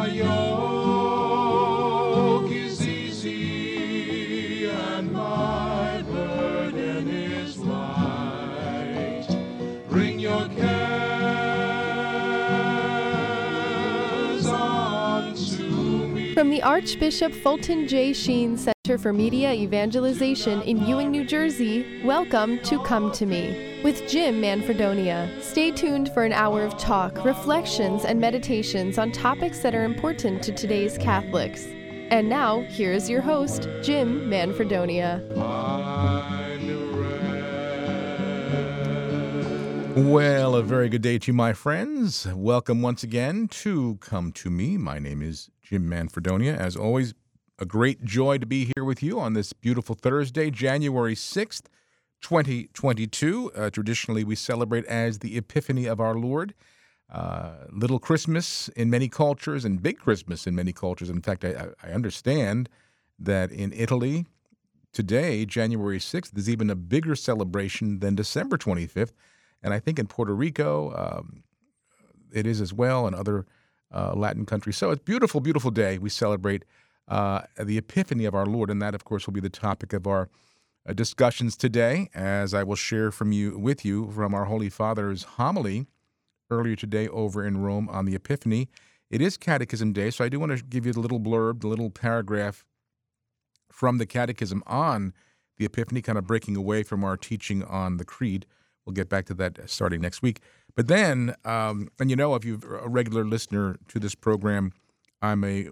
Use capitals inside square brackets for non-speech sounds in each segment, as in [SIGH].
My yoke is easy and my burden is light. Bring your cares unto me. From the Archbishop Fulton J. Sheen Center for Media Evangelization in Ewing, New Jersey, welcome to Come to Me with Jim Manfredonia. Stay tuned for an hour of talk, reflections, and meditations on topics that are important to today's Catholics. And now, here's your host, Jim Manfredonia. Well, a very good day to you, my friends. Welcome once again to Come to Me. My name is Jim Manfredonia. As always, a great joy to be here with you on this beautiful Thursday, January 6th, 2022. Uh, traditionally, we celebrate as the Epiphany of our Lord. Uh, little Christmas in many cultures and big Christmas in many cultures. In fact, I, I understand that in Italy, today, January 6th, is even a bigger celebration than December 25th. And I think in Puerto Rico, um, it is as well, and other uh, Latin countries. So it's beautiful, beautiful day. We celebrate uh, the Epiphany of our Lord, and that, of course, will be the topic of our discussions today, as I will share from you with you from our Holy Father's homily earlier today over in Rome on the Epiphany. It is Catechism Day, so I do want to give you the little blurb, the little paragraph from the Catechism on the Epiphany, kind of breaking away from our teaching on the Creed. We'll get back to that starting next week. But then, um, and you know, if you're a regular listener to this program, I'm a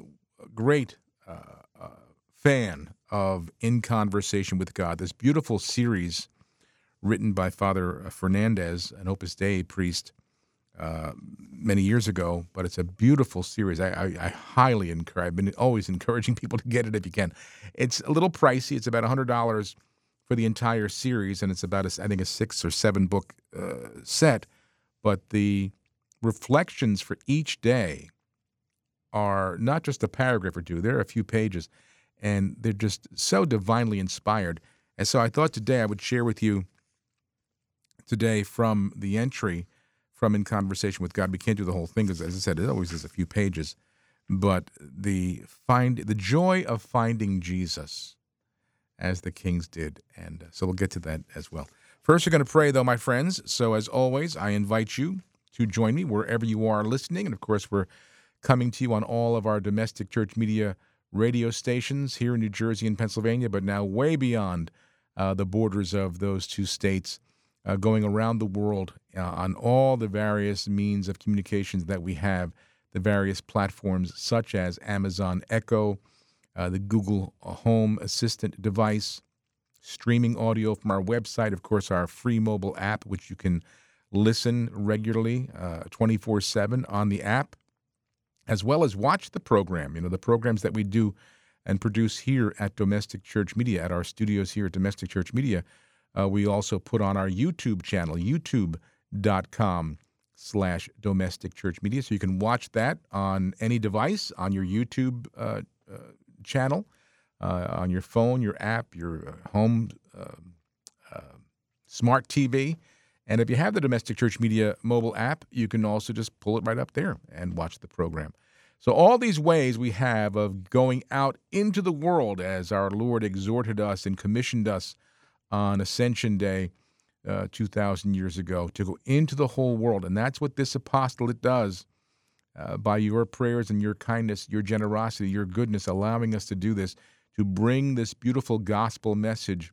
great uh, uh, fan of In Conversation with God, this beautiful series written by Father Fernandez, an Opus Dei priest, uh, many years ago. But it's a beautiful series. I, I, I highly encourage. I've been always [LAUGHS] encouraging people to get it if you can. It's a little pricey. It's about hundred dollars for the entire series, and it's about a, I think a six or seven book uh, set. But the reflections for each day are not just a paragraph or two. They're a few pages, and they're just so divinely inspired. And so I thought today I would share with you today from the entry from In Conversation with God. We can't do the whole thing because, as I said, it always is a few pages. But the find the joy of finding Jesus, as the kings did, and uh, so we'll get to that as well. First, we're going to pray, though, my friends. So, as always, I invite you to join me wherever you are listening, and of course, we're coming to you on all of our domestic church media radio stations here in New Jersey and Pennsylvania, but now way beyond uh, the borders of those two states, uh, going around the world uh, on all the various means of communications that we have, the various platforms such as Amazon Echo, uh, the Google Home Assistant device, streaming audio from our website, of course, our free mobile app, which you can listen regularly 24 7 on the app as well as watch the program. You know, the programs that we do and produce here at Domestic Church Media, at our studios here at Domestic Church Media, uh, we also put on our YouTube channel, youtube.com slash domestic church media. So you can watch that on any device on your YouTube uh, uh, channel, uh, on your phone, your app, your uh, home uh, uh, smart TV. And if you have the Domestic Church Media mobile app, you can also just pull it right up there and watch the program. So, all these ways we have of going out into the world as our Lord exhorted us and commissioned us on Ascension Day uh, 2,000 years ago to go into the whole world. And that's what this apostolate does uh, by your prayers and your kindness, your generosity, your goodness, allowing us to do this, to bring this beautiful gospel message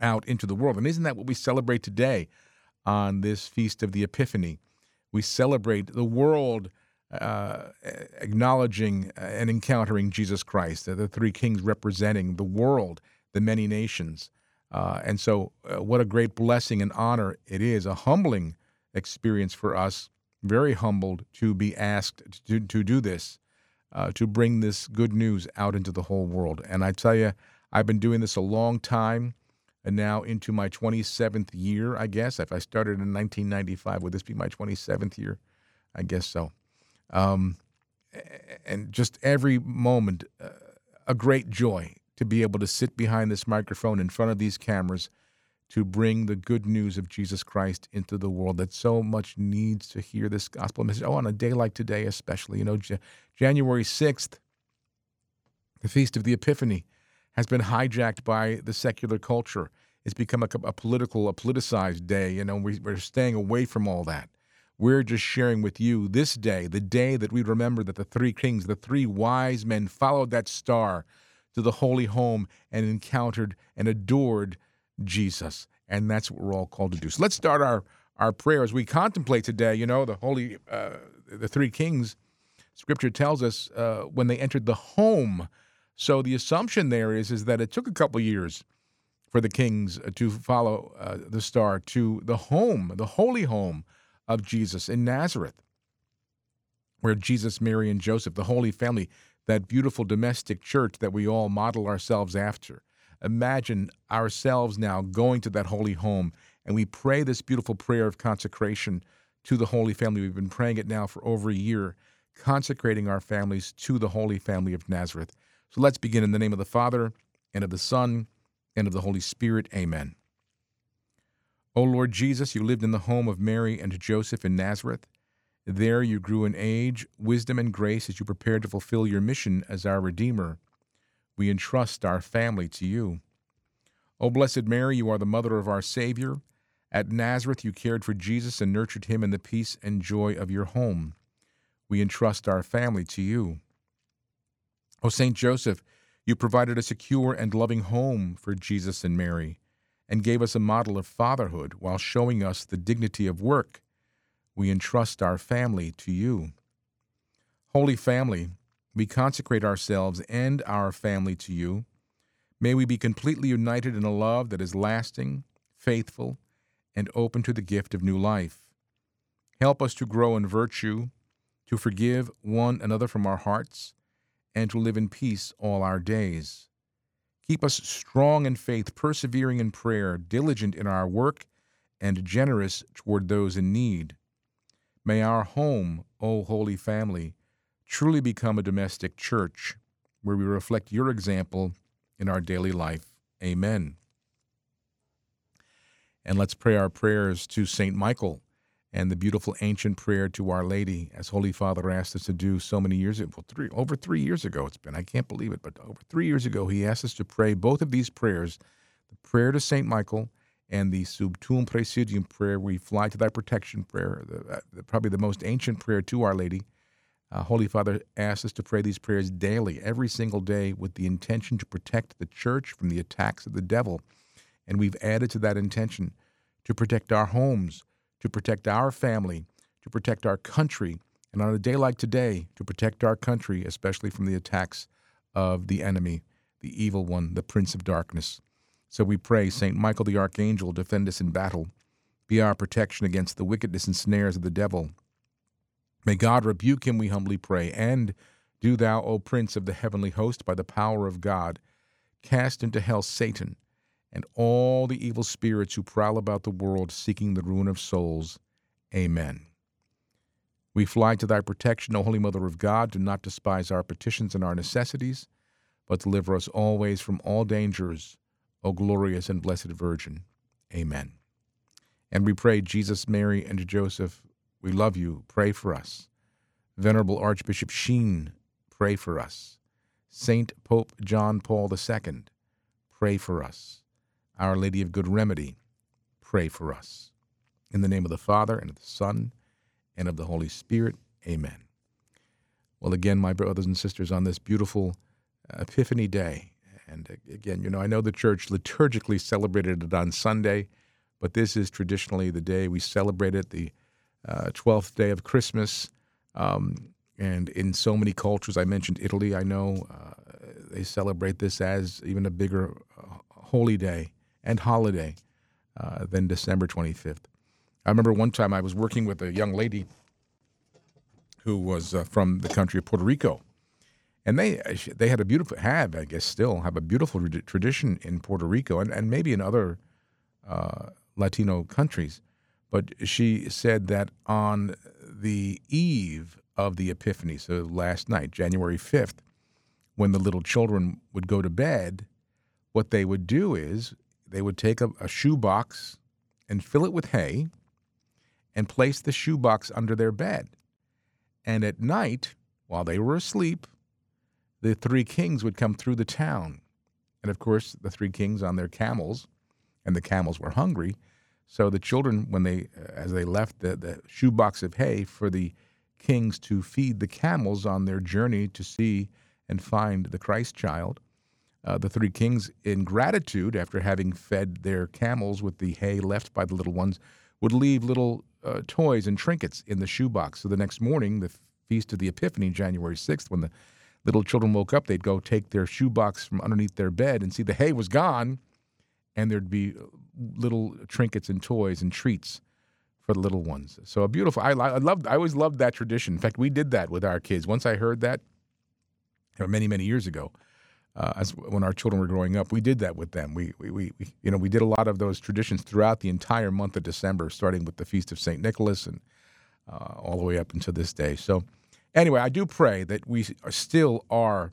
out into the world. And isn't that what we celebrate today on this feast of the Epiphany? We celebrate the world uh, acknowledging and encountering Jesus Christ, the three kings representing the world, the many nations. Uh, and so, uh, what a great blessing and honor it is, a humbling experience for us, very humbled to be asked to, to do this, uh, to bring this good news out into the whole world. And I tell you, I've been doing this a long time, and now into my 27th year, I guess. If I started in 1995, would this be my 27th year? I guess so. Um, and just every moment, uh, a great joy to be able to sit behind this microphone in front of these cameras, to bring the good news of Jesus Christ into the world that so much needs to hear this gospel message. Oh, on a day like today, especially. You know, J- January 6th, the Feast of the Epiphany, has been hijacked by the secular culture. It's become a, a political, a politicized day. You know, we, we're staying away from all that. We're just sharing with you this day, the day that we remember that the three kings, the three wise men, followed that star to the holy home and encountered and adored Jesus. And that's what we're all called to do. So let's start our, our prayer as we contemplate today. You know, the holy, uh, the three kings, scripture tells us uh, when they entered the home. So the assumption there is, is that it took a couple years for the kings to follow uh, the star to the home, the holy home of Jesus in Nazareth, where Jesus, Mary, and Joseph, the Holy Family, that beautiful domestic church that we all model ourselves after. Imagine ourselves now going to that holy home and we pray this beautiful prayer of consecration to the Holy Family. We've been praying it now for over a year, consecrating our families to the Holy Family of Nazareth. So let's begin in the name of the Father, and of the Son, and of the Holy Spirit. Amen. O Lord Jesus, you lived in the home of Mary and Joseph in Nazareth. There you grew in age, wisdom, and grace as you prepared to fulfill your mission as our Redeemer. We entrust our family to you. O Blessed Mary, you are the mother of our Savior. At Nazareth, you cared for Jesus and nurtured him in the peace and joy of your home. We entrust our family to you. O Saint Joseph, you provided a secure and loving home for Jesus and Mary and gave us a model of fatherhood while showing us the dignity of work. We entrust our family to you. Holy Family, we consecrate ourselves and our family to you. May we be completely united in a love that is lasting, faithful, and open to the gift of new life. Help us to grow in virtue, to forgive one another from our hearts, and to live in peace all our days. Keep us strong in faith, persevering in prayer, diligent in our work, and generous toward those in need. May our home, O Holy Family, truly become a domestic church where we reflect your example in our daily life. Amen. And let's pray our prayers to St. Michael and the beautiful ancient prayer to Our Lady, as Holy Father asked us to do so many years ago, three, over three years ago it's been. I can't believe it, but over three years ago, he asked us to pray both of these prayers the prayer to St. Michael and the Sub Tuum Praesidium prayer, we fly to thy protection prayer, the, uh, the, probably the most ancient prayer to Our Lady. Uh, Holy Father asked us to pray these prayers daily, every single day, with the intention to protect the church from the attacks of the devil. And we've added to that intention to protect our homes, to protect our family, to protect our country, and on a day like today, to protect our country, especially from the attacks of the enemy, the evil one, the prince of darkness. So we pray, St. Michael the Archangel, defend us in battle. Be our protection against the wickedness and snares of the devil. May God rebuke him, we humbly pray. And do thou, O Prince of the heavenly host, by the power of God, cast into hell Satan and all the evil spirits who prowl about the world seeking the ruin of souls. Amen. We fly to thy protection, O Holy Mother of God. Do not despise our petitions and our necessities, but deliver us always from all dangers, O glorious and blessed Virgin. Amen. And we pray, Jesus, Mary, and Joseph, we love you. Pray for us. Venerable Archbishop Sheen, pray for us. Saint Pope John Paul II, pray for us. Our Lady of Good Remedy, pray for us. In the name of the Father, and of the Son, and of the Holy Spirit, amen. Well, again, my brothers and sisters, on this beautiful Epiphany Day, and again, you know, I know the church liturgically celebrated it on Sunday, but this is traditionally the day we celebrate it, the uh, 12th day of Christmas. Um, and in so many cultures, I mentioned Italy, I know uh, they celebrate this as even a bigger uh, holy day and holiday uh, than December 25th. I remember one time I was working with a young lady who was uh, from the country of Puerto Rico. And they they had a beautiful have I guess still have a beautiful tradition in Puerto Rico and, and maybe in other uh, Latino countries, but she said that on the eve of the Epiphany, so last night, January fifth, when the little children would go to bed, what they would do is they would take a, a shoebox and fill it with hay and place the shoebox under their bed. And at night, while they were asleep, the three kings would come through the town. And of course, the three kings on their camels, and the camels were hungry. So the children, when they, uh, as they left the, the shoebox of hay for the kings to feed the camels on their journey to see and find the Christ child, uh, the three kings, in gratitude, after having fed their camels with the hay left by the little ones, would leave little uh, toys and trinkets in the shoebox. So the next morning, the feast of the Epiphany, January 6th, when the little children woke up, they'd go take their shoebox from underneath their bed and see the hay was gone, and there'd be uh, little trinkets and toys and treats for the little ones. So a beautiful. I, I loved. I always loved that tradition. In fact, we did that with our kids. Once I heard that, many many years ago, uh, as when our children were growing up, we did that with them. We, we, we, we, you know, we did a lot of those traditions throughout the entire month of December, starting with the Feast of St. Nicholas and uh, all the way up until this day. So, anyway, I do pray that we are still are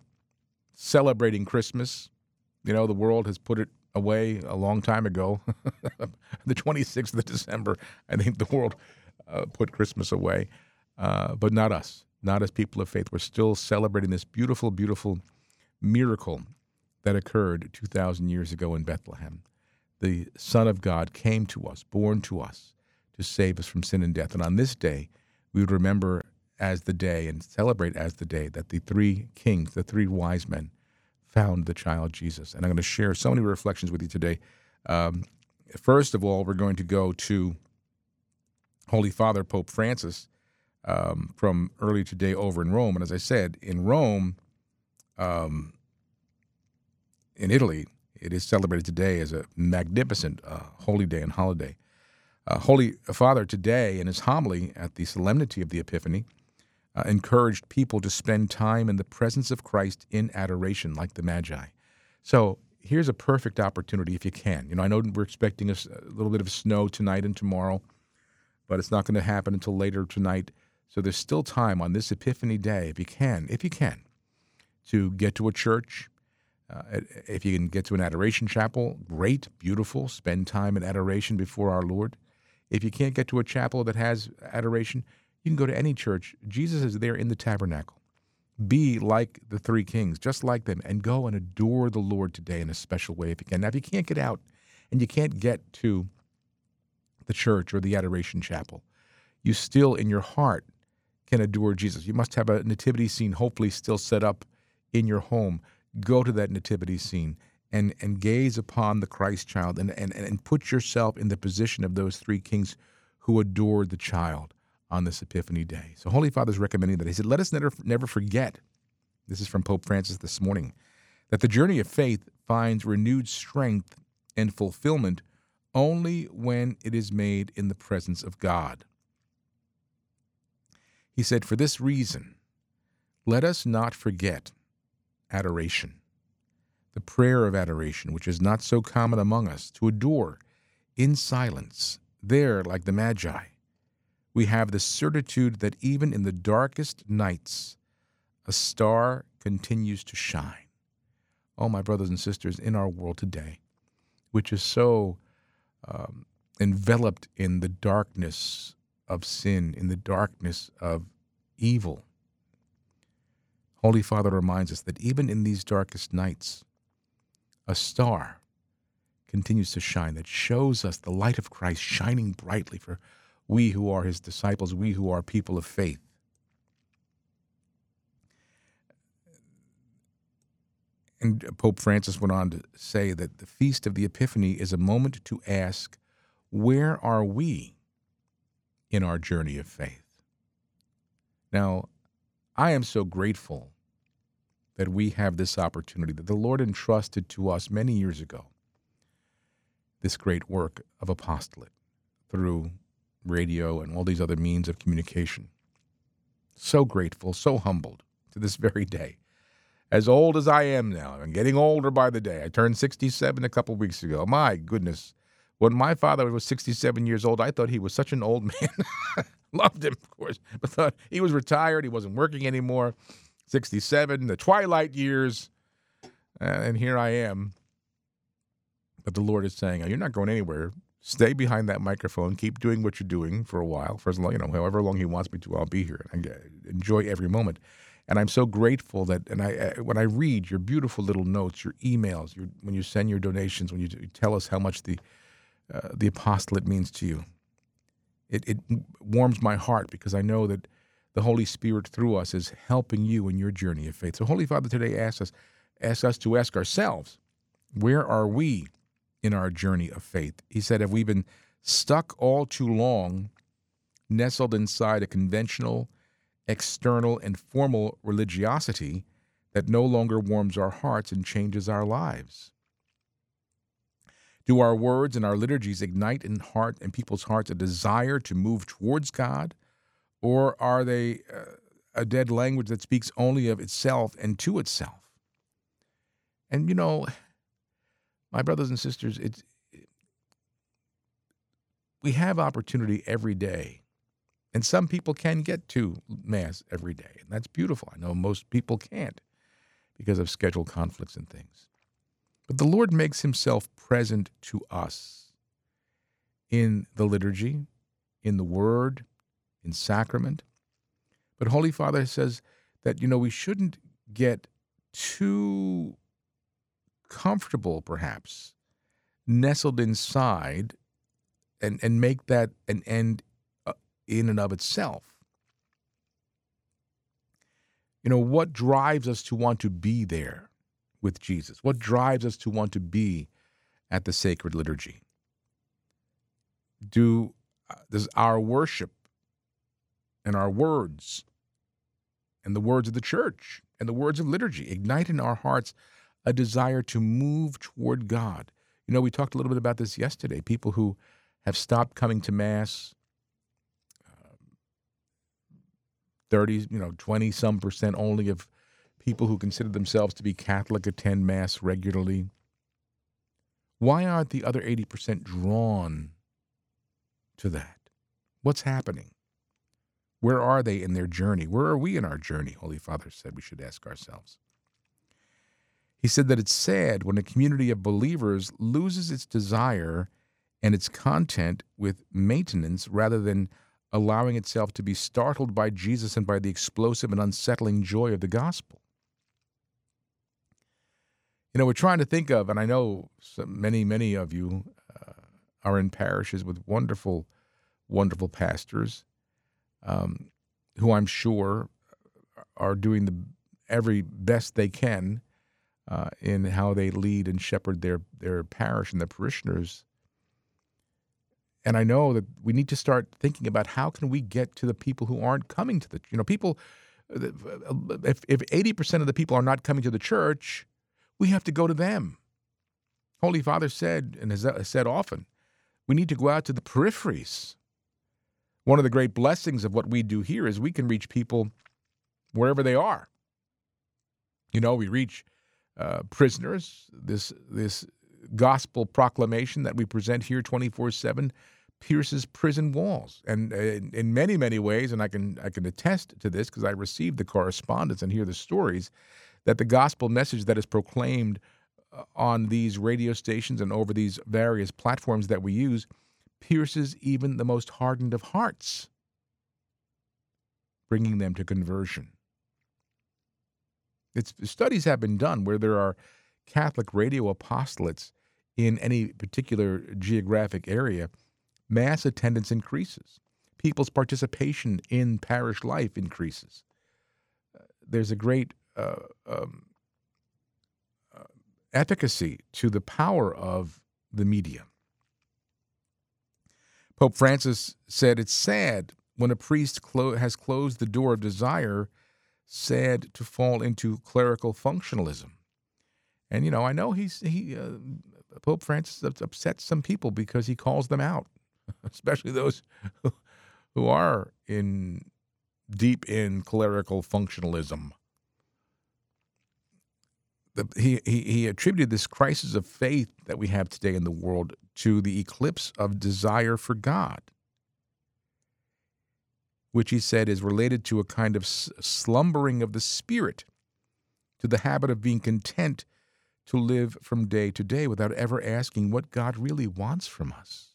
celebrating Christmas. You know, the world has put it away a long time ago. [LAUGHS] the 26th of December, I think the world uh, put Christmas away, uh, but not us, not as people of faith. We're still celebrating this beautiful, beautiful miracle that occurred 2,000 years ago in Bethlehem. The Son of God came to us, born to us, to save us from sin and death. And on this day, we would remember as the day and celebrate as the day that the three kings, the three wise men, found the child Jesus. And I'm going to share so many reflections with you today. Um, first of all, we're going to go to Holy Father Pope Francis um, from early today over in Rome. And as I said, in Rome, um, in Italy, it is celebrated today as a magnificent uh, holy day and holiday. Uh, Holy Father today, in his homily at the solemnity of the Epiphany, uh, encouraged people to spend time in the presence of Christ in adoration, like the Magi. So here's a perfect opportunity if you can. You know, I know we're expecting a little bit of snow tonight and tomorrow, but it's not going to happen until later tonight. So there's still time on this Epiphany day, if you can, if you can, to get to a church. Uh, if you can get to an adoration chapel, great, beautiful. Spend time in adoration before our Lord. If you can't get to a chapel that has adoration, you can go to any church. Jesus is there in the tabernacle. Be like the three kings, just like them, and go and adore the Lord today in a special way if you can. Now, if you can't get out and you can't get to the church or the adoration chapel, you still in your heart can adore Jesus. You must have a nativity scene, hopefully, still set up in your home. Go to that nativity scene and, and gaze upon the Christ child and, and, and put yourself in the position of those three kings who adored the child on this Epiphany day. So, Holy Father's recommending that. He said, Let us never, never forget, this is from Pope Francis this morning, that the journey of faith finds renewed strength and fulfillment only when it is made in the presence of God. He said, For this reason, let us not forget adoration, the prayer of adoration, which is not so common among us, to adore in silence. There, like the Magi, we have the certitude that even in the darkest nights, a star continues to shine. Oh, my brothers and sisters, in our world today, which is so um, enveloped in the darkness of sin, in the darkness of evil. Holy Father reminds us that even in these darkest nights, a star continues to shine that shows us the light of Christ shining brightly for we who are his disciples, we who are people of faith. And Pope Francis went on to say that the Feast of the Epiphany is a moment to ask, where are we in our journey of faith? Now, I am so grateful that we have this opportunity that the Lord entrusted to us many years ago this great work of apostolate through radio and all these other means of communication. So grateful, so humbled to this very day. As old as I am now, I'm getting older by the day. I turned 67 a couple weeks ago. My goodness. When my father was 67 years old, I thought he was such an old [LAUGHS] man. Loved him, of course, but thought he was retired. He wasn't working anymore. 67, the twilight years. Uh, and here I am. But the Lord is saying, oh, "You're not going anywhere. Stay behind that microphone. Keep doing what you're doing for a while, for as long, you know, however long He wants me to. I'll be here and I enjoy every moment." And I'm so grateful that, and I, I when I read your beautiful little notes, your emails, your, when you send your donations, when you tell us how much the uh, the apostolate means to you, it, it warms my heart because I know that the Holy Spirit through us is helping you in your journey of faith. So, Holy Father today asks us, asks us to ask ourselves, where are we in our journey of faith? He said, have we been stuck all too long, nestled inside a conventional, external, and formal religiosity that no longer warms our hearts and changes our lives? Do our words and our liturgies ignite in heart and people's hearts a desire to move towards God, or are they uh, a dead language that speaks only of itself and to itself? And you know, my brothers and sisters, it's we have opportunity every day. And some people can get to Mass every day, and that's beautiful. I know most people can't because of schedule conflicts and things. But the Lord makes himself present to us in the liturgy, in the word, in sacrament. But Holy Father says that, you know, we shouldn't get too comfortable, perhaps, nestled inside and, and make that an end uh, in and of itself. You know, what drives us to want to be there with Jesus? What drives us to want to be at the sacred liturgy? Do uh, does our worship and our words and the words of the church and the words of liturgy ignite in our hearts a desire to move toward God? You know, we talked a little bit about this yesterday. People who have stopped coming to mass, um, 30, you know, 20 some percent only of people who consider themselves to be Catholic attend Mass regularly. Why aren't the other 80% drawn to that? What's happening? Where are they in their journey? Where are we in our journey? Holy Father said we should ask ourselves. He said that it's sad when a community of believers loses its desire and its content with maintenance rather than allowing itself to be startled by Jesus and by the explosive and unsettling joy of the gospel. You know, we're trying to think of, and I know many, many of you uh, are in parishes with wonderful, wonderful pastors um, who I'm sure are doing the every best they can uh, in how they lead and shepherd their their parish and their parishioners. And I know that we need to start thinking about how can we get to the people who aren't coming to the you know people if if 80% of the people are not coming to the church, we have to go to them. Holy Father said and has said often, we need to go out to the peripheries. One of the great blessings of what we do here is we can reach people wherever they are. You know, we reach uh, prisoners. This this gospel proclamation that we present here 24/7 pierces prison walls, and in, in many many ways. And I can I can attest to this because I received the correspondence and hear the stories that the gospel message that is proclaimed uh, on these radio stations and over these various platforms that we use pierces even the most hardened of hearts, bringing them to conversion. It's, studies have been done where there are Catholic radio apostolates in any particular geographic area, mass attendance increases. People's participation in parish life increases. Uh, there's a great uh, um, uh, efficacy to the power of the media. Pope Francis said it's sad when a priest clo- has closed the door of desire, sad to fall into clerical functionalism. And you know, I know he's he uh, Pope Francis upsets some people because he calls them out, [LAUGHS] especially those who are in deep in clerical functionalism. He, he, he attributed this crisis of faith that we have today in the world to the eclipse of desire for God, which he said is related to a kind of slumbering of the spirit, to the habit of being content to live from day to day without ever asking what God really wants from us.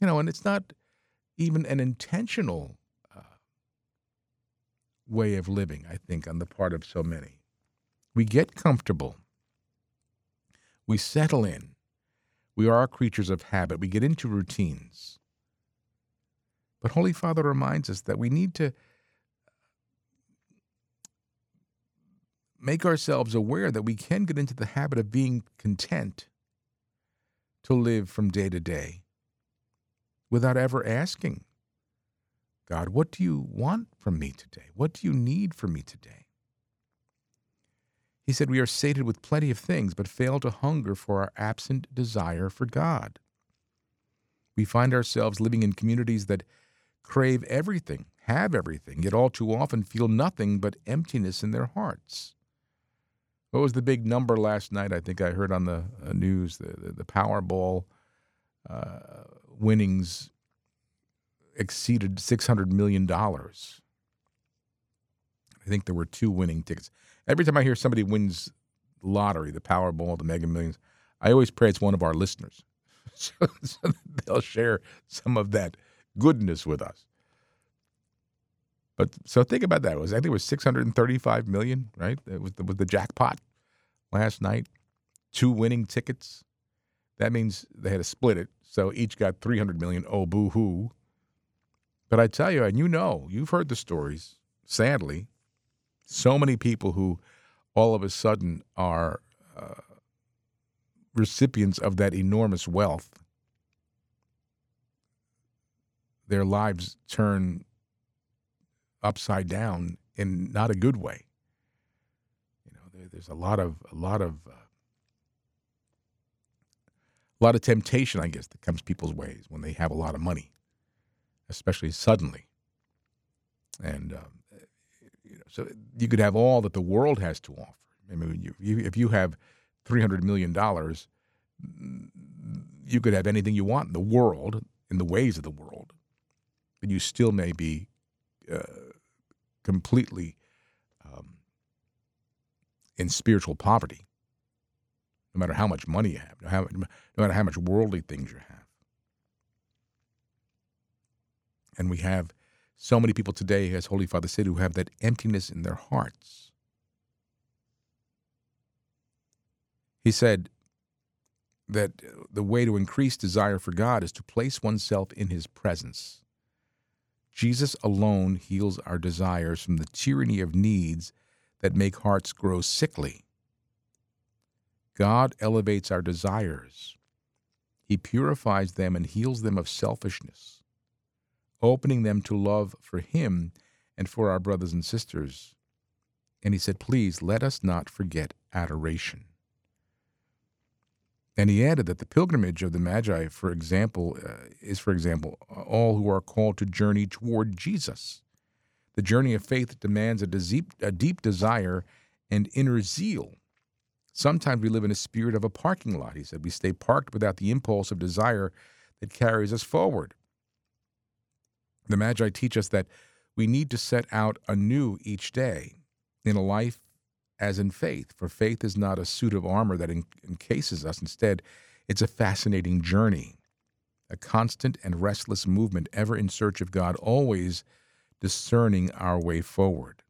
You know, and it's not even an intentional way of living, I think, on the part of so many. We get comfortable, we settle in, we are creatures of habit, we get into routines. But Holy Father reminds us that we need to make ourselves aware that we can get into the habit of being content to live from day to day without ever asking God, what do you want from me today? What do you need from me today? He said, We are sated with plenty of things, but fail to hunger for our absent desire for God. We find ourselves living in communities that crave everything, have everything, yet all too often feel nothing but emptiness in their hearts. What was the big number last night? I think I heard on the uh, news the, the, the Powerball uh, winnings exceeded $600 million. I think there were two winning tickets. Every time I hear somebody wins lottery, the Powerball, the Mega Millions, I always pray it's one of our listeners. [LAUGHS] so, so they'll share some of that goodness with us. But so think about that. It was I think it was 635 million, right? It was the, was the jackpot last night. Two winning tickets. That means they had to split it. So each got 300 million. Oh, boo hoo. But I tell you, and you know, you've heard the stories, sadly, so many people who all of a sudden are uh, recipients of that enormous wealth, their lives turn upside down in not a good way. You know, there, there's a lot of a lot of uh, a lot of temptation, I guess, that comes people's ways when they have a lot of money, especially suddenly. And um, you know, so you could have all that the world has to offer. I mean, you, you, if you have three hundred million dollars, you could have anything you want in the world, in the ways of the world, but you still may be uh, completely um, in spiritual poverty, no matter how much money you have, no matter how much worldly things you have. And we have so many people today, as Holy Father said, who have that emptiness in their hearts. He said that the way to increase desire for God is to place oneself in His presence. Jesus alone heals our desires from the tyranny of needs that make hearts grow sickly. God elevates our desires. He purifies them and heals them of selfishness, opening them to love for Him and for our brothers and sisters. And He said, Please let us not forget adoration. And he added that the pilgrimage of the Magi, for example, uh, is, for example, all who are called to journey toward Jesus. The journey of faith demands a deep, a deep desire and inner zeal. Sometimes we live in a spirit of a parking lot, he said. We stay parked without the impulse of desire that carries us forward. The Magi teach us that we need to set out anew each day in a life as in faith, for faith is not a suit of armor that encases us. Instead, it's a fascinating journey, a constant and restless movement, ever in search of God, always discerning our way forward.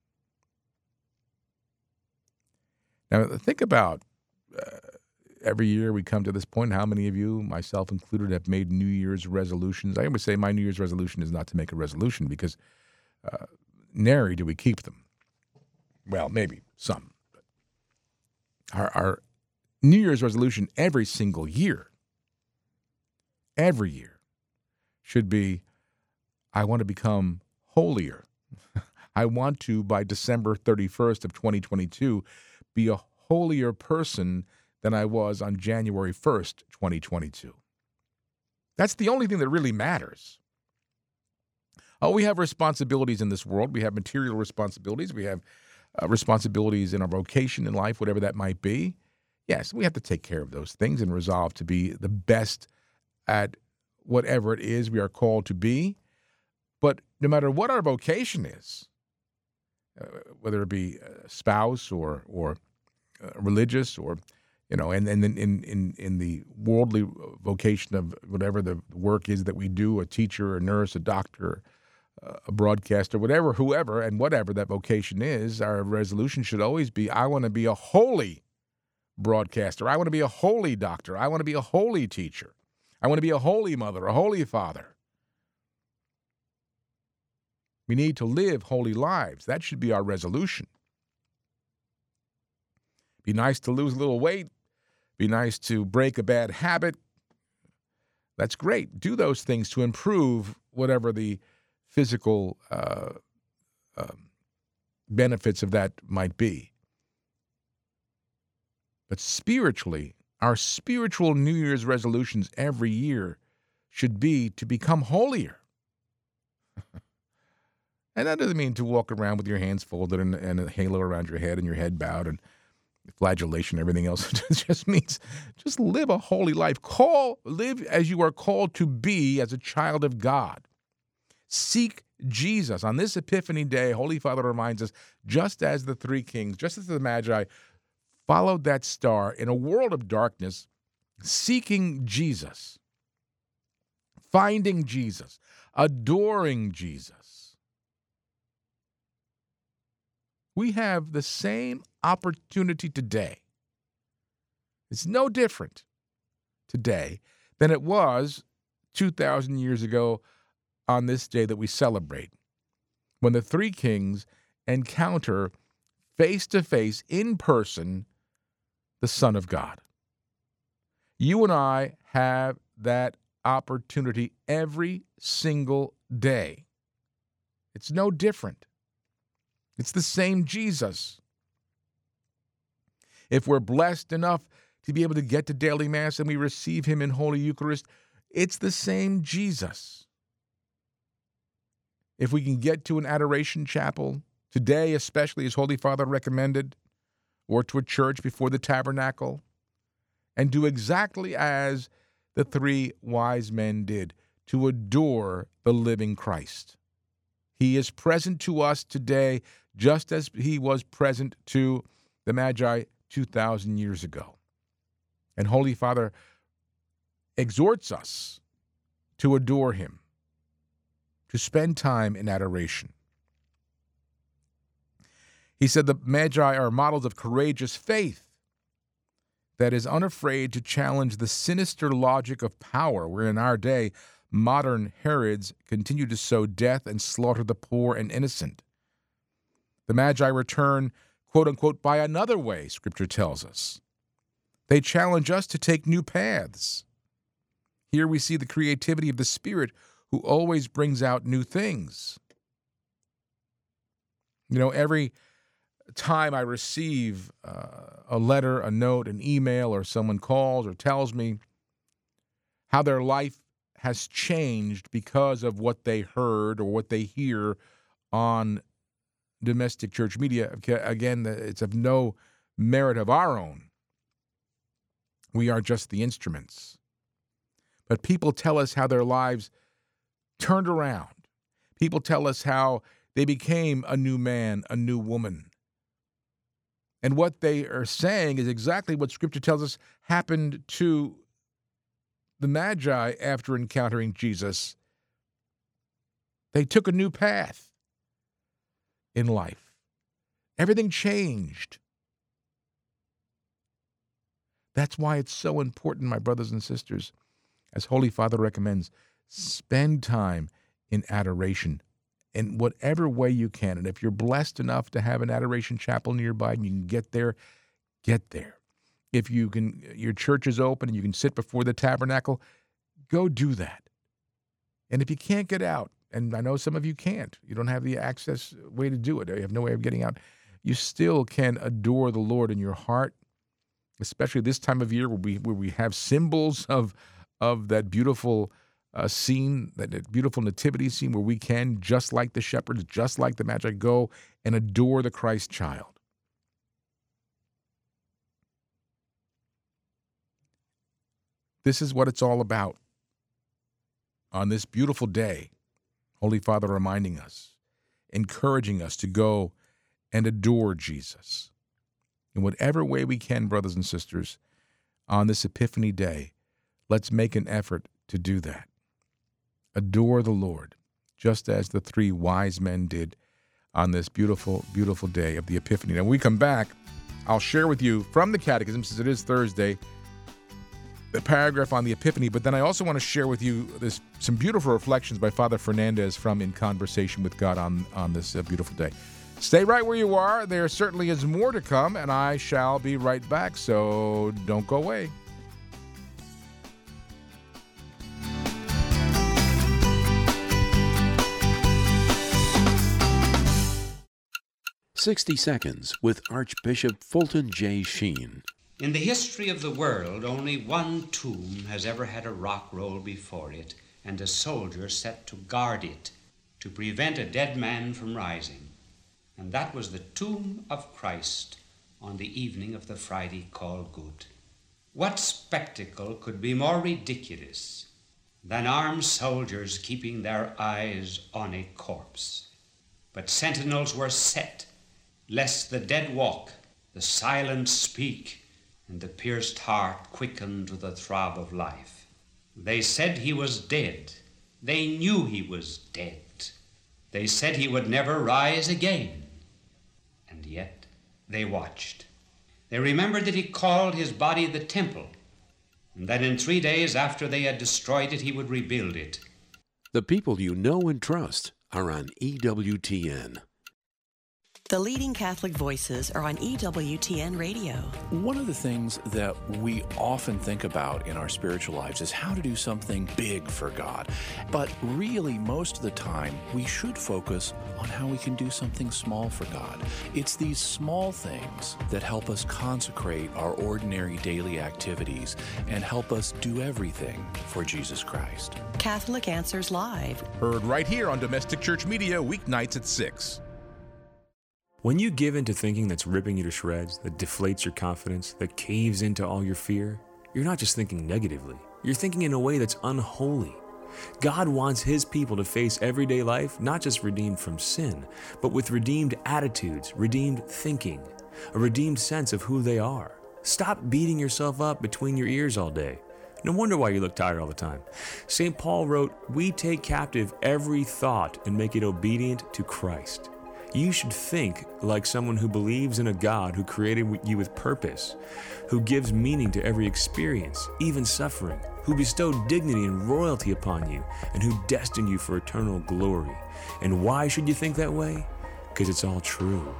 Now, think about uh, every year we come to this point. How many of you, myself included, have made New Year's resolutions? I always say my New Year's resolution is not to make a resolution because uh, nary do we keep them. Well, maybe some our, our New Year's resolution every single year, every year, should be I want to become holier. [LAUGHS] I want to, by December 31st of 2022, be a holier person than I was on January 1st, 2022. That's the only thing that really matters. Oh, we have responsibilities in this world. We have material responsibilities. We have uh, responsibilities in our vocation in life, whatever that might be, yes, we have to take care of those things and resolve to be the best at whatever it is we are called to be. But no matter what our vocation is, uh, whether it be a spouse or or uh, religious or you know, and then in, in in the worldly vocation of whatever the work is that we do, a teacher, a nurse, a doctor, uh, a broadcaster, whatever, whoever, and whatever that vocation is, our resolution should always be: I want to be a holy broadcaster. I want to be a holy doctor. I want to be a holy teacher. I want to be a holy mother, a holy father. We need to live holy lives. That should be our resolution. Be nice to lose a little weight. Be nice to break a bad habit. That's great. Do those things to improve whatever the physical uh, uh, benefits of that might be. But spiritually, our spiritual New Year's resolutions every year should be to become holier. [LAUGHS] and that doesn't mean to walk around with your hands folded and, and a halo around your head and your head bowed and flagellation, everything else. [LAUGHS] just means just live a holy life. Call, live as you are called to be as a child of God. Seek Jesus. On this Epiphany Day, Holy Father reminds us just as the three kings, just as the Magi followed that star in a world of darkness, seeking Jesus, finding Jesus, adoring Jesus. We have the same opportunity today. It's no different today than it was 2,000 years ago on this day that we celebrate, when the three kings encounter face to face, in person, the Son of God. You and I have that opportunity every single day. It's no different. It's the same Jesus. If we're blessed enough to be able to get to daily Mass and we receive Him in Holy Eucharist, it's the same Jesus. If we can get to an adoration chapel, today especially as Holy Father recommended, or to a church before the tabernacle, and do exactly as the three wise men did to adore the living Christ. He is present to us today just as he was present to the Magi 2,000 years ago. And Holy Father exhorts us to adore him, to spend time in adoration. He said the Magi are models of courageous faith that is unafraid to challenge the sinister logic of power, where in our day modern Herods continue to sow death and slaughter the poor and innocent. The Magi return, quote unquote, by another way, Scripture tells us. They challenge us to take new paths. Here we see the creativity of the Spirit who always brings out new things. You know, every time I receive uh, a letter, a note, an email, or someone calls or tells me how their life has changed because of what they heard or what they hear on domestic church media. Again, it's of no merit of our own. We are just the instruments. But people tell us how their lives turned around. People tell us how they became a new man, a new woman. And what they are saying is exactly what Scripture tells us happened to the Magi after encountering Jesus. They took a new path in life, everything changed. That's why it's so important, my brothers and sisters, as Holy Father recommends, spend time in adoration in whatever way you can. And if you're blessed enough to have an adoration chapel nearby and you can get there, get there. If you can, your church is open and you can sit before the tabernacle, go do that. And if you can't get out, and I know some of you can't, you don't have the access way to do it, you have no way of getting out, you still can adore the Lord in your heart, especially this time of year where we where we have symbols of of that beautiful uh, scene, that, that beautiful nativity scene where we can, just like the shepherds, just like the Magi, go and adore the Christ child. This is what it's all about. On this beautiful day, Holy Father reminding us, encouraging us to go and adore Jesus. in whatever way we can, brothers and sisters, on this Epiphany Day. Let's make an effort to do that. Adore the Lord, just as the three wise men did on this beautiful, beautiful day of the Epiphany. Now, when we come back, I'll share with you from the Catechism, since it is Thursday, the paragraph on the Epiphany, but then I also want to share with you this some beautiful reflections by Father Fernandez from In Conversation with God on, on this uh, beautiful day. Stay right where you are. There certainly is more to come, and I shall be right back, so don't go away. 60 Seconds with Archbishop Fulton J. Sheen. In the history of the world, only one tomb has ever had a rock roll before it and a soldier set to guard it to prevent a dead man from rising. And that was the tomb of Christ on the evening of the Friday called Good. What spectacle could be more ridiculous than armed soldiers keeping their eyes on a corpse? But sentinels were set lest the dead walk, the silent speak, and the pierced heart quickened to the throb of life. They said he was dead. They knew he was dead. They said he would never rise again. And yet they watched. They remembered that he called his body the temple, and that in three days after they had destroyed it, he would rebuild it. The people you know and trust are on EWTN. The leading Catholic voices are on EWTN Radio. One of the things that we often think about in our spiritual lives is how to do something big for God. But really, most of the time, we should focus on how we can do something small for God. It's these small things that help us consecrate our ordinary daily activities and help us do everything for Jesus Christ. Catholic Answers Live. Heard right here on Domestic Church Media, weeknights at 6. When you give in to thinking that's ripping you to shreds, that deflates your confidence, that caves into all your fear, you're not just thinking negatively, you're thinking in a way that's unholy. God wants His people to face everyday life not just redeemed from sin, but with redeemed attitudes, redeemed thinking, a redeemed sense of who they are. Stop beating yourself up between your ears all day. No wonder why you look tired all the time. St. Paul wrote, We take captive every thought and make it obedient to Christ. You should think like someone who believes in a God who created you with purpose, who gives meaning to every experience, even suffering, who bestowed dignity and royalty upon you, and who destined you for eternal glory. And why should you think that way? Because it's all true.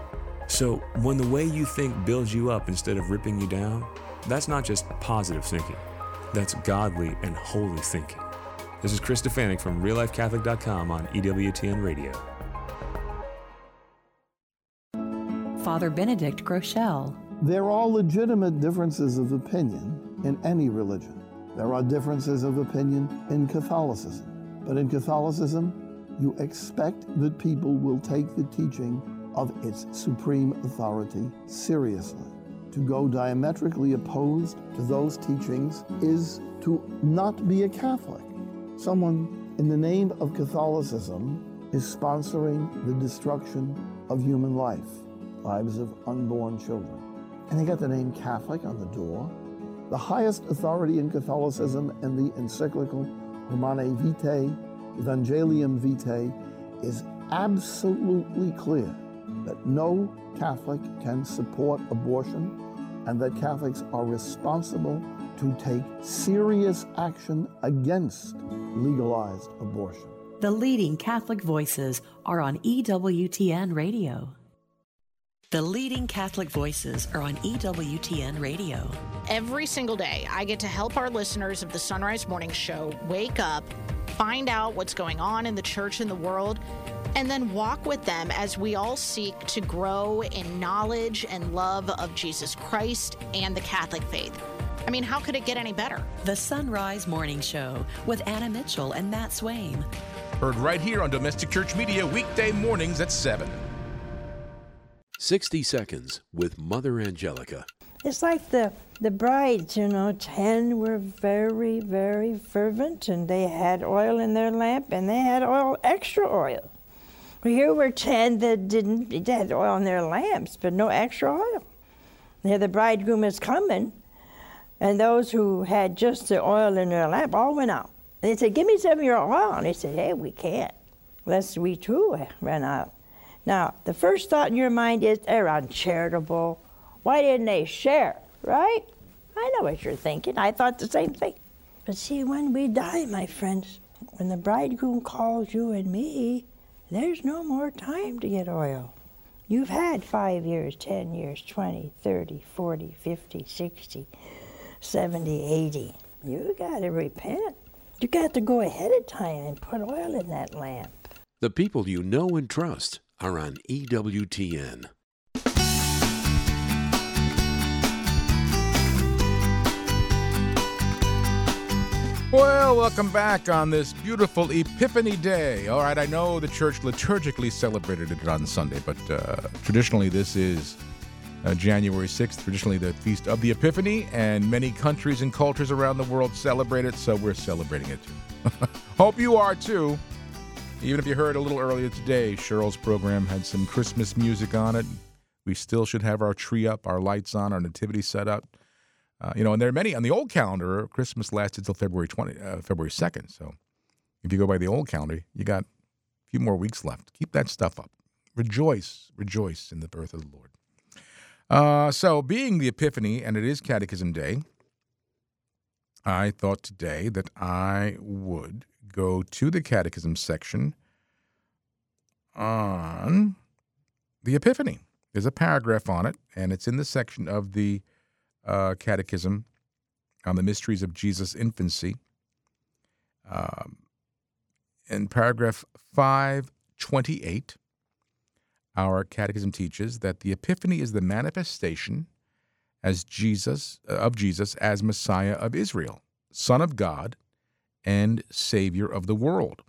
So, when the way you think builds you up instead of ripping you down, that's not just positive thinking, that's godly and holy thinking. This is Chris Stefanick from RealLifeCatholic.com on EWTN Radio. Father Benedict Groeschel. There are all legitimate differences of opinion in any religion. There are differences of opinion in Catholicism. But in Catholicism, you expect that people will take the teaching of its supreme authority seriously. To go diametrically opposed to those teachings is to not be a Catholic. Someone in the name of Catholicism is sponsoring the destruction of human life lives of unborn children. And they got the name Catholic on the door. The highest authority in Catholicism and the encyclical Humanae Vitae, Evangelium Vitae, is absolutely clear that no Catholic can support abortion and that Catholics are responsible to take serious action against legalized abortion. The leading Catholic voices are on EWTN Radio. The leading Catholic voices are on EWTN Radio. Every single day, I get to help our listeners of the Sunrise Morning Show wake up, find out what's going on in the church and the world, and then walk with them as we all seek to grow in knowledge and love of Jesus Christ and the Catholic faith. I mean, how could it get any better? The Sunrise Morning Show with Anna Mitchell and Matt Swaim. Heard right here on Domestic Church Media, weekday mornings at 7. 60 Seconds with Mother Angelica. It's like the the brides, you know, ten were very, very fervent and they had oil in their lamp and they had oil extra oil. Here were ten that didn't they had oil in their lamps, but no extra oil. There, the bridegroom is coming, and those who had just the oil in their lamp all went out. They said, Give me some of your oil. And they said, Hey, we can't, lest we too run out. Now, the first thought in your mind is they're uncharitable. Why didn't they share? Right? I know what you're thinking. I thought the same thing. But see, when we die, my friends, when the bridegroom calls you and me, there's no more time to get oil. You've had five years, 10 years, 20, 30, 40, 50, 60, 70, 80. You got to repent. You got to go ahead of time and put oil in that lamp. The people you know and trust are on EWTN. Well, welcome back on this beautiful Epiphany Day. All right, I know the church liturgically celebrated it on Sunday, but uh, traditionally this is uh, January 6th, traditionally the Feast of the Epiphany, and many countries and cultures around the world celebrate it, so we're celebrating it too. [LAUGHS] Hope you are too. Even if you heard a little earlier today, Cheryl's program had some Christmas music on it. We still should have our tree up, our lights on, our nativity set up. Uh, you know, and there are many on the old calendar. Christmas lasted till February twenty, uh, February second. So, if you go by the old calendar, you got a few more weeks left. Keep that stuff up. Rejoice, rejoice in the birth of the Lord. Uh, so, being the Epiphany, and it is Catechism Day, I thought today that I would go to the Catechism section on the Epiphany. There's a paragraph on it, and it's in the section of the uh, Catechism on the mysteries of Jesus' infancy. Um, in paragraph 528, our Catechism teaches that the Epiphany is the manifestation as Jesus of Jesus as Messiah of Israel, Son of God, and Savior of the world.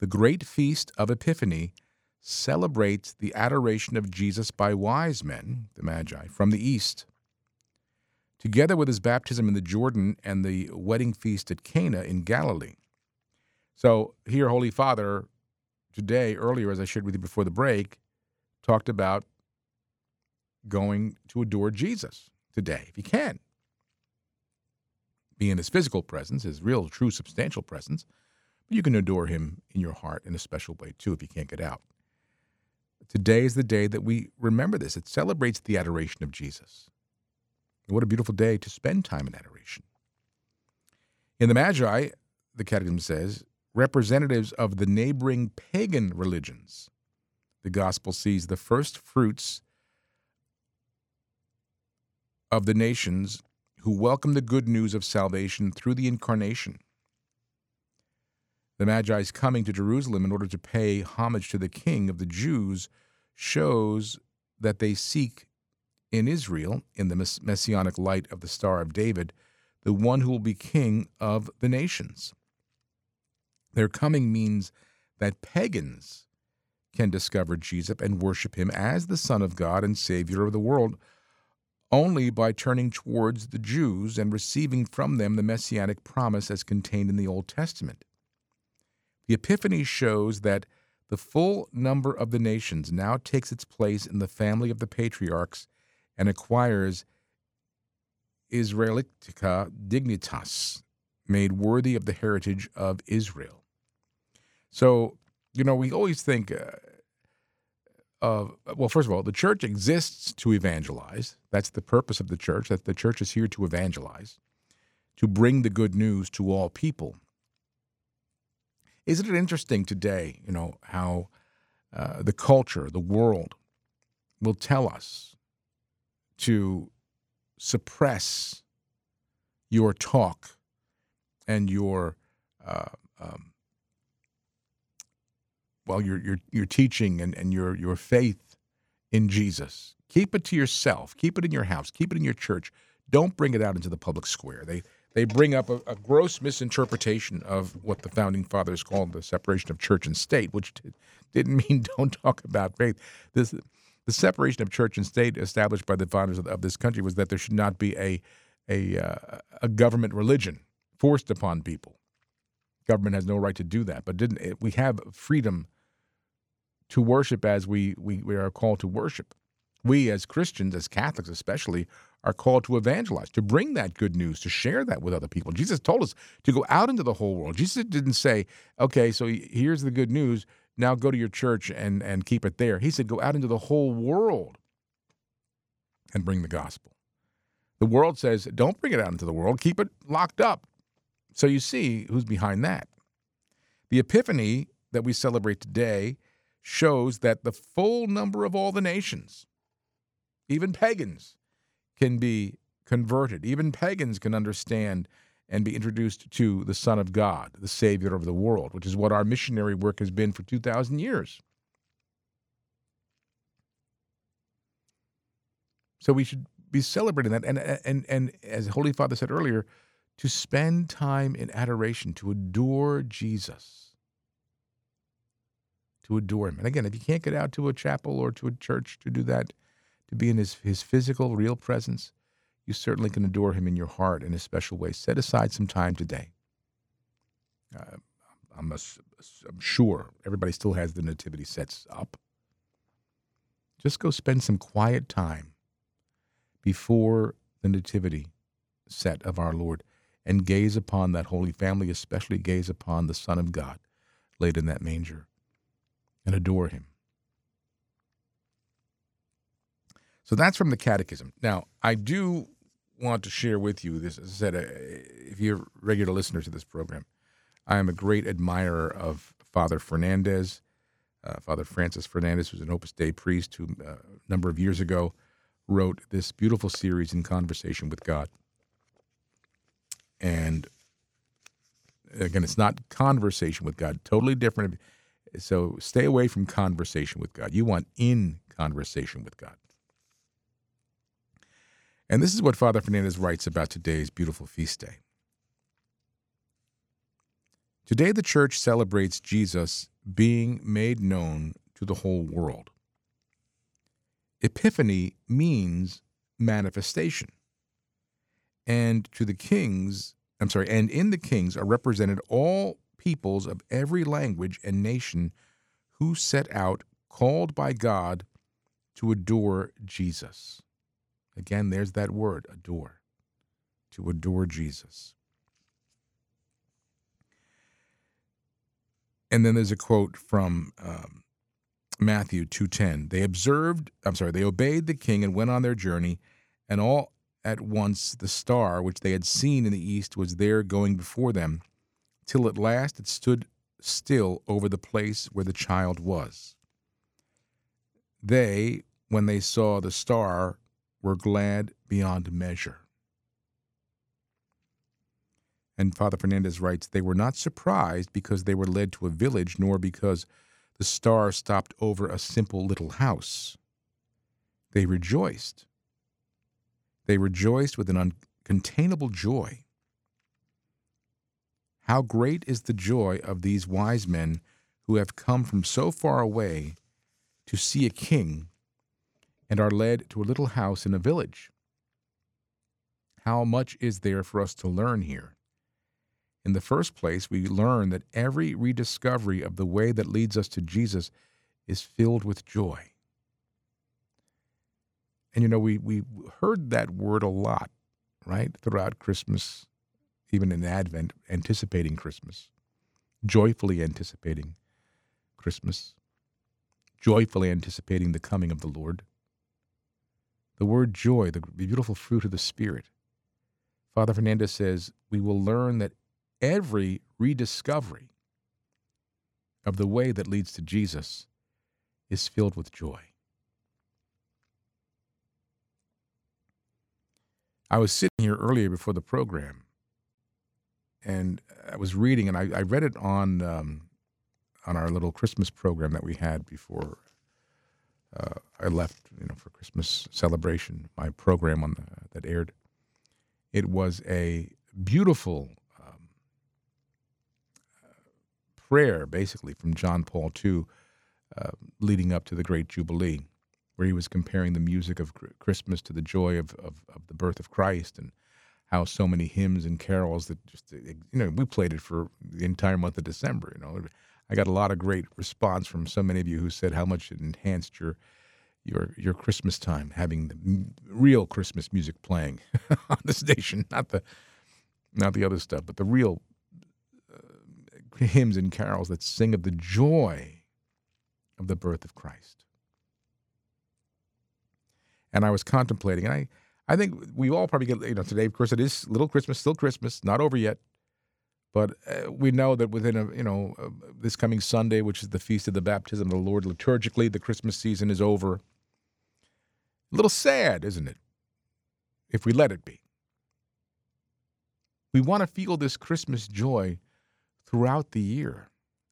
The great feast of Epiphany celebrates the adoration of Jesus by wise men, the Magi, from the east. Together with his baptism in the Jordan and the wedding feast at Cana in Galilee. So, here, Holy Father, today, earlier, as I shared with you before the break, talked about going to adore Jesus today, if you can. Be in his physical presence, his real, true, substantial presence, but you can adore him in your heart in a special way too if you can't get out. Today is the day that we remember this. It celebrates the adoration of Jesus. And What a beautiful day to spend time in adoration. In the Magi, the Catechism says, representatives of the neighboring pagan religions. The gospel sees the first fruits of the nations who welcome the good news of salvation through the incarnation. The Magi's coming to Jerusalem in order to pay homage to the king of the Jews shows that they seek in Israel, in the messianic light of the Star of David, the one who will be king of the nations. Their coming means that pagans can discover Jesus and worship him as the Son of God and Savior of the world only by turning towards the Jews and receiving from them the messianic promise as contained in the Old Testament. The Epiphany shows that the full number of the nations now takes its place in the family of the patriarchs and acquires Israelitica dignitas, made worthy of the heritage of Israel. So, you know, we always think uh, of, well, first of all, the church exists to evangelize. That's the purpose of the church, that the church is here to evangelize, to bring the good news to all people. Isn't it interesting today, you know, how uh, the culture, the world, will tell us to suppress your talk and your uh, um, well your your your teaching and, and your your faith in Jesus. Keep it to yourself. Keep it in your house. Keep it in your church. Don't bring it out into the public square. They they bring up a, a gross misinterpretation of what the founding fathers called the separation of church and state, which t- didn't [LAUGHS] mean don't talk about faith. This the separation of church and state established by the founders of, of this country was that there should not be a a uh, a government religion forced upon people. Government has no right to do that, but didn't it, we have freedom to worship as we, we we are called to worship, We as Christians, as Catholics especially, are called to evangelize, to bring that good news, to share that with other people. Jesus told us to go out into the whole world. Jesus didn't say, okay, so here's the good news. Now go to your church and, and keep it there. He said, go out into the whole world and bring the gospel. The world says, don't bring it out into the world, keep it locked up. So you see who's behind that. The Epiphany that we celebrate today shows that the full number of all the nations, even pagans, can be converted. Even pagans can understand and be introduced to the Son of God, the Savior of the world, which is what our missionary work has been for 2,000 years. So we should be celebrating that. And, and, and as Holy Father said earlier, to spend time in adoration, to adore Jesus, to adore Him. And again, if you can't get out to a chapel or to a church to do that, to be in His, his physical, real presence, you certainly can adore Him in your heart in a special way. Set aside some time today. Uh, I'm, a, I'm sure everybody still has the nativity sets up. Just go spend some quiet time before the nativity set of our Lord and gaze upon that holy family, especially gaze upon the Son of God laid in that manger and adore him. So that's from the Catechism. Now, I do want to share with you this. As I said, uh, if you're a regular listener to this program, I am a great admirer of Father Fernandez, uh, Father Francis Fernandez, who's an Opus Dei priest who uh, a number of years ago wrote this beautiful series in conversation with God. And again, it's not conversation with God, totally different. So stay away from conversation with God. You want in conversation with God. And this is what Father Fernandez writes about today's beautiful feast day. Today, the church celebrates Jesus being made known to the whole world. Epiphany means manifestation. And to the kings, I'm sorry, and in the kings are represented all peoples of every language and nation who set out, called by God, to adore Jesus. Again, there's that word, adore, to adore Jesus. And then there's a quote from um, Matthew 2:10. They observed, I'm sorry, they obeyed the king and went on their journey, and all at once the star which they had seen in the east was there going before them, till at last it stood still over the place where the child was. They, when they saw the star, were glad beyond measure. And Father Fernandez writes, they were not surprised because they were led to a village, nor because the star stopped over a simple little house. They rejoiced. They rejoiced with an uncontainable joy. How great is the joy of these wise men who have come from so far away to see a king and are led to a little house in a village. How much is there for us to learn here? In the first place, we learn that every rediscovery of the way that leads us to Jesus is filled with joy. And you know, we, we heard that word a lot, right, throughout Christmas, even in Advent, anticipating Christmas, joyfully anticipating Christmas, joyfully anticipating the coming of the Lord. The word joy, the beautiful fruit of the Spirit. Father Fernandez says, we will learn that every rediscovery of the way that leads to Jesus is filled with joy. I was sitting here earlier before the program, and I was reading, and I, I read it on um, on our little Christmas program that we had before uh, I left, you know, for Christmas celebration. My program on the, that aired. It was a beautiful prayer, basically, from John Paul II, uh, leading up to the Great Jubilee, where he was comparing the music of Christmas to the joy of, of, of the birth of Christ and how so many hymns and carols that just, you know, we played it for the entire month of December. You know, I got a lot of great response from so many of you who said how much it enhanced your your your Christmas time, having the real Christmas music playing [LAUGHS] on the station, not the not the other stuff, but the real uh, hymns and carols that sing of the joy of the birth of Christ. And I was contemplating, and I, I think we all probably get, you know, today, of course, it is little Christmas, still Christmas, not over yet. But uh, we know that within a, you know, uh, this coming Sunday, which is the feast of the baptism of the Lord, liturgically, the Christmas season is over. A little sad, isn't it? If we let it be. We want to feel this Christmas joy throughout the year.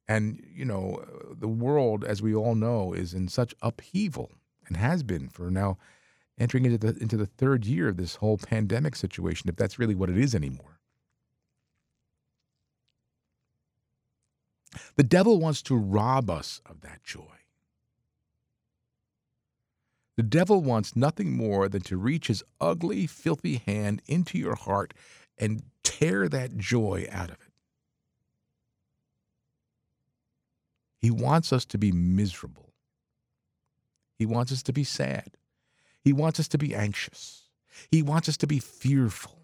And, you know, uh, the world, as we all know, is in such upheaval and has been for now entering into the into the third year of this whole pandemic situation, if that's really what it is anymore. The devil wants to rob us of that joy. The devil wants nothing more than to reach his ugly, filthy hand into your heart and tear that joy out of it. He wants us to be miserable. He wants us to be sad. He wants us to be anxious. He wants us to be fearful.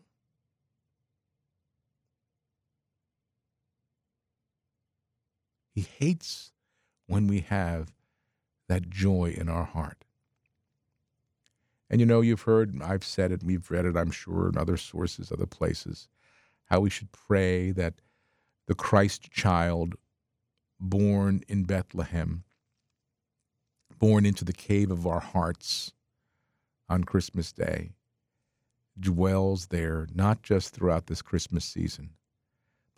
He hates when we have that joy in our heart. And you know, you've heard, I've said it, we've read it, I'm sure, in other sources, other places, how we should pray that the Christ child born in Bethlehem, born into the cave of our hearts on Christmas Day, dwells there not just throughout this Christmas season,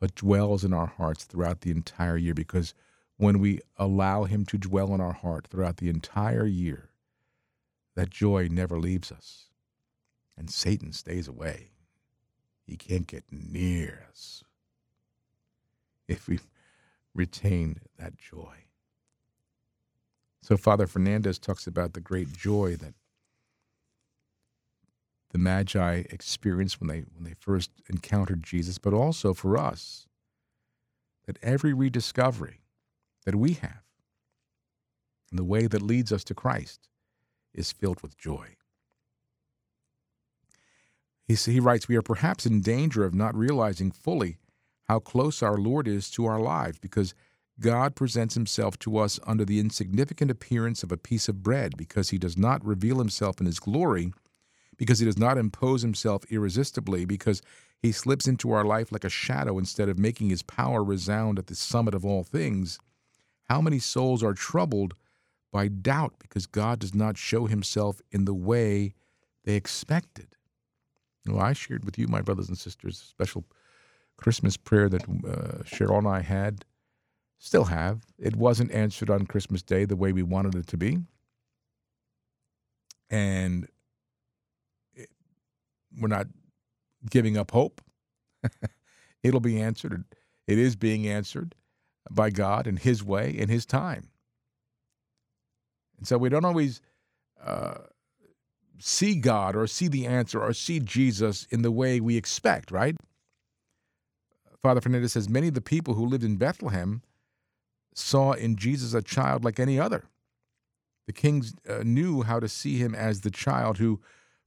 but dwells in our hearts throughout the entire year. Because when we allow Him to dwell in our heart throughout the entire year, that joy never leaves us. And Satan stays away. He can't get near us if we retain that joy. So, Father Fernandez talks about the great joy that the Magi experienced when they, when they first encountered Jesus, but also for us, that every rediscovery that we have and the way that leads us to Christ is filled with joy. He, he writes, We are perhaps in danger of not realizing fully how close our Lord is to our lives because God presents himself to us under the insignificant appearance of a piece of bread because he does not reveal himself in his glory, because he does not impose himself irresistibly, because he slips into our life like a shadow instead of making his power resound at the summit of all things. How many souls are troubled by doubt because God does not show himself in the way they expected? Well, I shared with you, my brothers and sisters, a special Christmas prayer that uh, Cheryl and I had, still have. It wasn't answered on Christmas Day the way we wanted it to be. And we're not giving up hope. [LAUGHS] It'll be answered. It is being answered by God in His way, in His time. And so we don't always uh, see God or see the answer or see Jesus in the way we expect, right? Father Fernandez says many of the people who lived in Bethlehem saw in Jesus a child like any other. The kings uh, knew how to see him as the child who,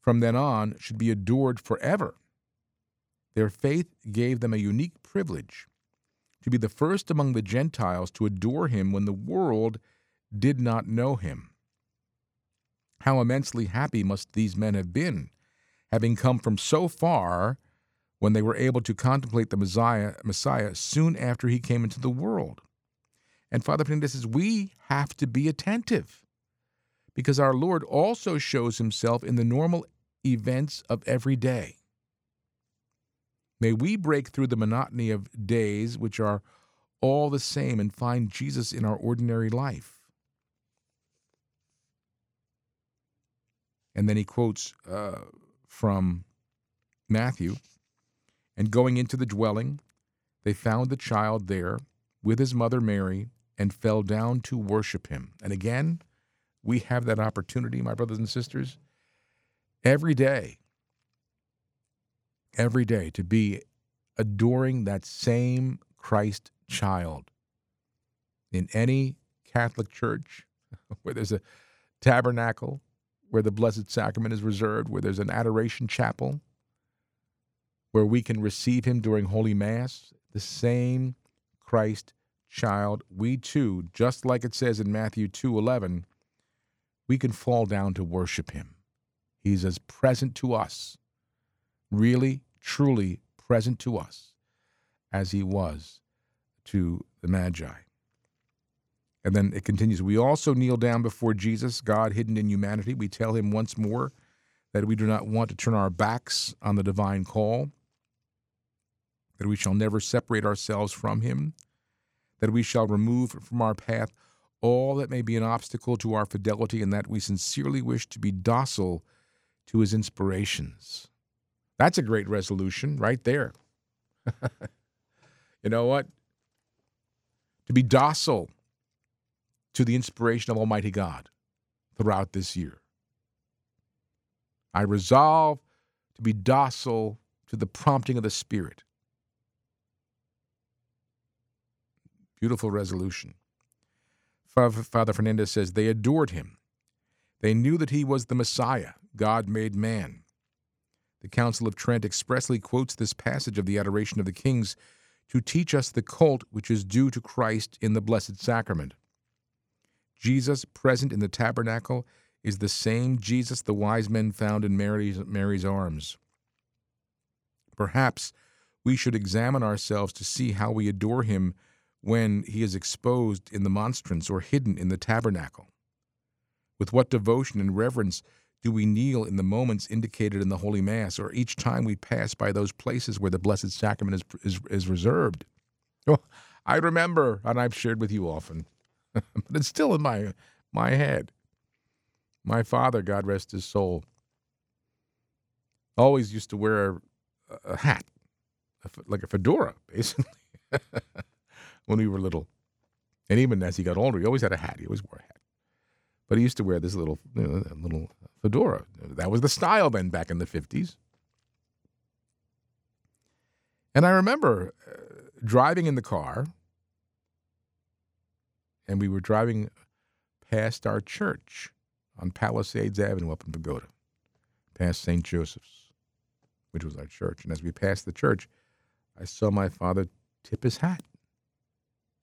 from then on, should be adored forever. Their faith gave them a unique privilege to be the first among the Gentiles to adore him when the world did not know him. How immensely happy must these men have been, having come from so far when they were able to contemplate the Messiah, Messiah soon after he came into the world. And Father Fernandez says, we have to be attentive because our Lord also shows himself in the normal events of every day. May we break through the monotony of days which are all the same and find Jesus in our ordinary life. And then he quotes uh, from Matthew and going into the dwelling, they found the child there with his mother Mary and fell down to worship him. And again, we have that opportunity, my brothers and sisters, every day, every day to be adoring that same Christ child in any Catholic church [LAUGHS] where there's a tabernacle where the Blessed Sacrament is reserved, where there's an adoration chapel, where we can receive Him during Holy Mass, the same Christ child, we too, just like it says in Matthew 2:11, we can fall down to worship him. He's as present to us, really, truly present to us, as he was to the Magi. And then it continues We also kneel down before Jesus, God hidden in humanity. We tell him once more that we do not want to turn our backs on the divine call, that we shall never separate ourselves from him, that we shall remove from our path all that may be an obstacle to our fidelity, and that we sincerely wish to be docile to his inspirations. That's a great resolution right there. [LAUGHS] you know what? To be docile to the inspiration of Almighty God throughout this year. I resolve to be docile to the prompting of the Spirit. Beautiful resolution. Father Fernandez says they adored him. They knew that he was the Messiah, God made man. The Council of Trent expressly quotes this passage of the Adoration of the Kings to teach us the cult which is due to Christ in the Blessed Sacrament. Jesus present in the tabernacle is the same Jesus the wise men found in Mary's, Mary's arms. Perhaps we should examine ourselves to see how we adore him when he is exposed in the monstrance or hidden in the tabernacle. With what devotion and reverence do we kneel in the moments indicated in the Holy Mass, or each time we pass by those places where the Blessed Sacrament is, is, is reserved? Oh, I remember, and I've shared with you often, [LAUGHS] but it's still in my, my head. My father, God rest his soul, always used to wear a, a hat, like a fedora, [LAUGHS] basically, when we were little. And even as he got older, he always had a hat. He always wore a hat. But he used to wear this little, you know, little fedora. That was the style then back in the 50s. And I remember uh, driving in the car, and we were driving past our church on Palisades Avenue up in Bogota, past St. Joseph's, which was our church. And as we passed the church, I saw my father tip his hat.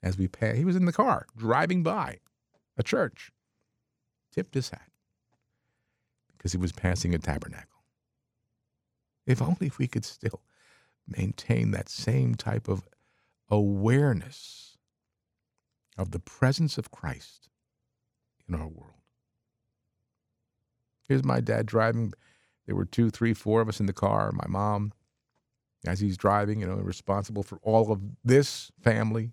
As we passed, he was in the car driving by a church, tipped his hat because he was passing a tabernacle. If only we could still maintain that same type of awareness of the presence of Christ in our world. Here's my dad driving. There were two, three, four of us in the car. My mom, as he's driving, you know, responsible for all of this family,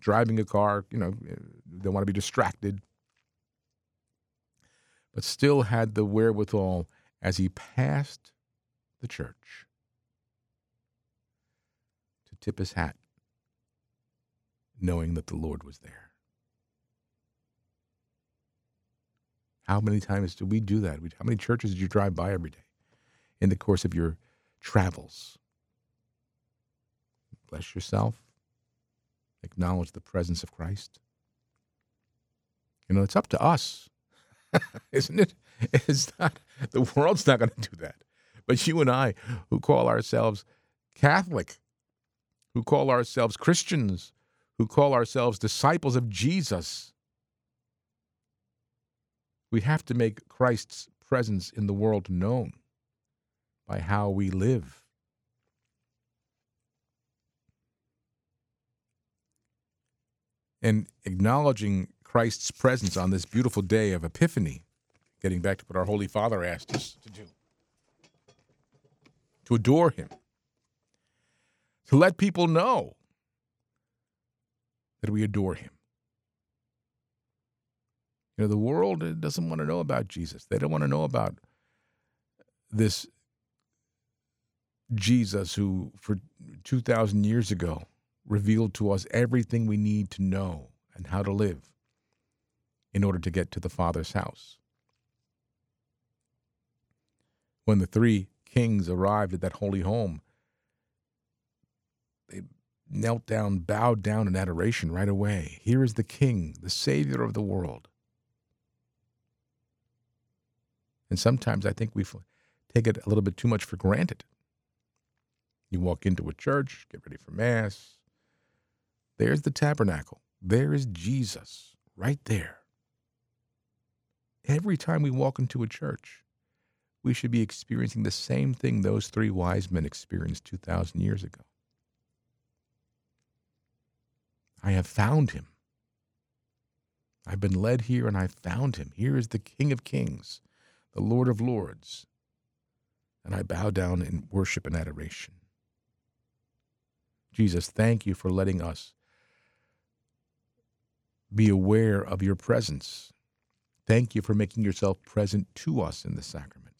driving a car, you know, they want to be distracted but still had the wherewithal as he passed the church to tip his hat, knowing that the Lord was there. How many times do we do that? How many churches did you drive by every day in the course of your travels? Bless yourself. Acknowledge the presence of Christ. You know, it's up to us [LAUGHS] Isn't it? It's not, the world's not going to do that. But you and I, who call ourselves Catholic, who call ourselves Christians, who call ourselves disciples of Jesus, we have to make Christ's presence in the world known by how we live. And acknowledging Christ's presence on this beautiful day of Epiphany, getting back to what our Holy Father asked us to do to adore Him, to let people know that we adore Him. You know, the world doesn't want to know about Jesus. They don't want to know about this Jesus who, for 2,000 years ago, revealed to us everything we need to know and how to live in order to get to the Father's house. When the three kings arrived at that holy home, they knelt down, bowed down in adoration right away. Here is the King, the Savior of the world. And sometimes I think we take it a little bit too much for granted. You walk into a church, get ready for Mass. There's the tabernacle. There is Jesus right there. Every time we walk into a church, we should be experiencing the same thing those three wise men experienced 2,000 years ago. I have found him. I've been led here and I've found him. Here is the King of Kings, the Lord of Lords. And I bow down in worship and adoration. Jesus, thank you for letting us be aware of your presence. Thank you for making yourself present to us in the sacrament,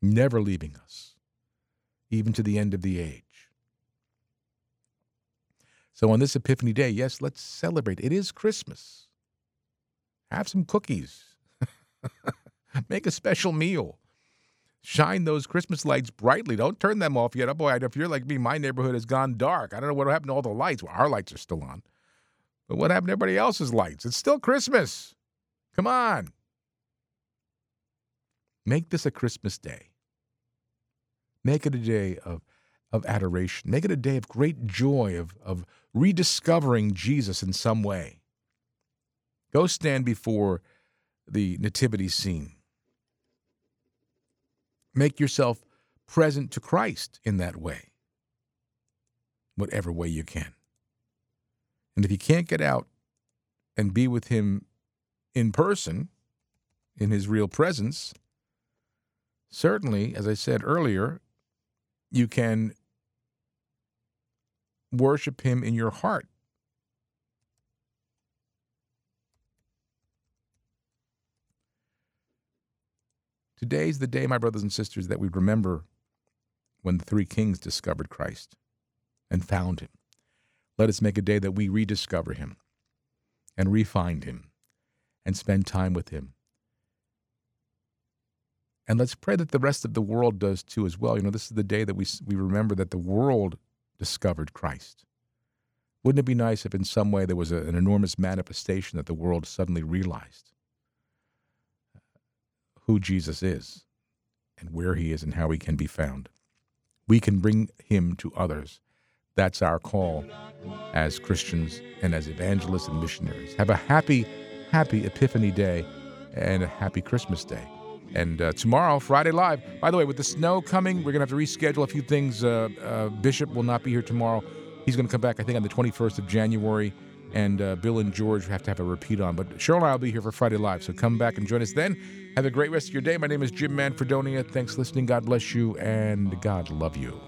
never leaving us, even to the end of the age. So on this Epiphany Day, yes, let's celebrate. It is Christmas. Have some cookies. [LAUGHS] Make a special meal. Shine those Christmas lights brightly. Don't turn them off yet. Oh boy, if you're like me, my neighborhood has gone dark. I don't know what happened to all the lights. Well, our lights are still on. But what happened to everybody else's lights? It's still Christmas. Come on. Make this a Christmas day. Make it a day of, of adoration. Make it a day of great joy, of, of rediscovering Jesus in some way. Go stand before the nativity scene. Make yourself present to Christ in that way, whatever way you can. And if you can't get out and be with Him in person, in His real presence, certainly, as I said earlier, you can worship Him in your heart. Today's the day, my brothers and sisters, that we remember when the three kings discovered Christ and found him. Let us make a day that we rediscover him and refind him and spend time with him. And let's pray that the rest of the world does too as well. You know, this is the day that we, we remember that the world discovered Christ. Wouldn't it be nice if in some way there was a, an enormous manifestation that the world suddenly realized uh, who Jesus is and where he is and how he can be found? We can bring him to others. That's our call as Christians and as evangelists and missionaries. Have a happy, happy Epiphany Day and a happy Christmas Day. And uh, tomorrow, Friday Live. By the way, with the snow coming, we're going to have to reschedule a few things. Uh, uh, Bishop will not be here tomorrow. He's going to come back, I think, on the 21st of January. And uh, Bill and George have to have a repeat on. But Cheryl and I will be here for Friday Live. So come back and join us then. Have a great rest of your day. My name is Jim Manfredonia. Thanks for listening. God bless you. And God love you.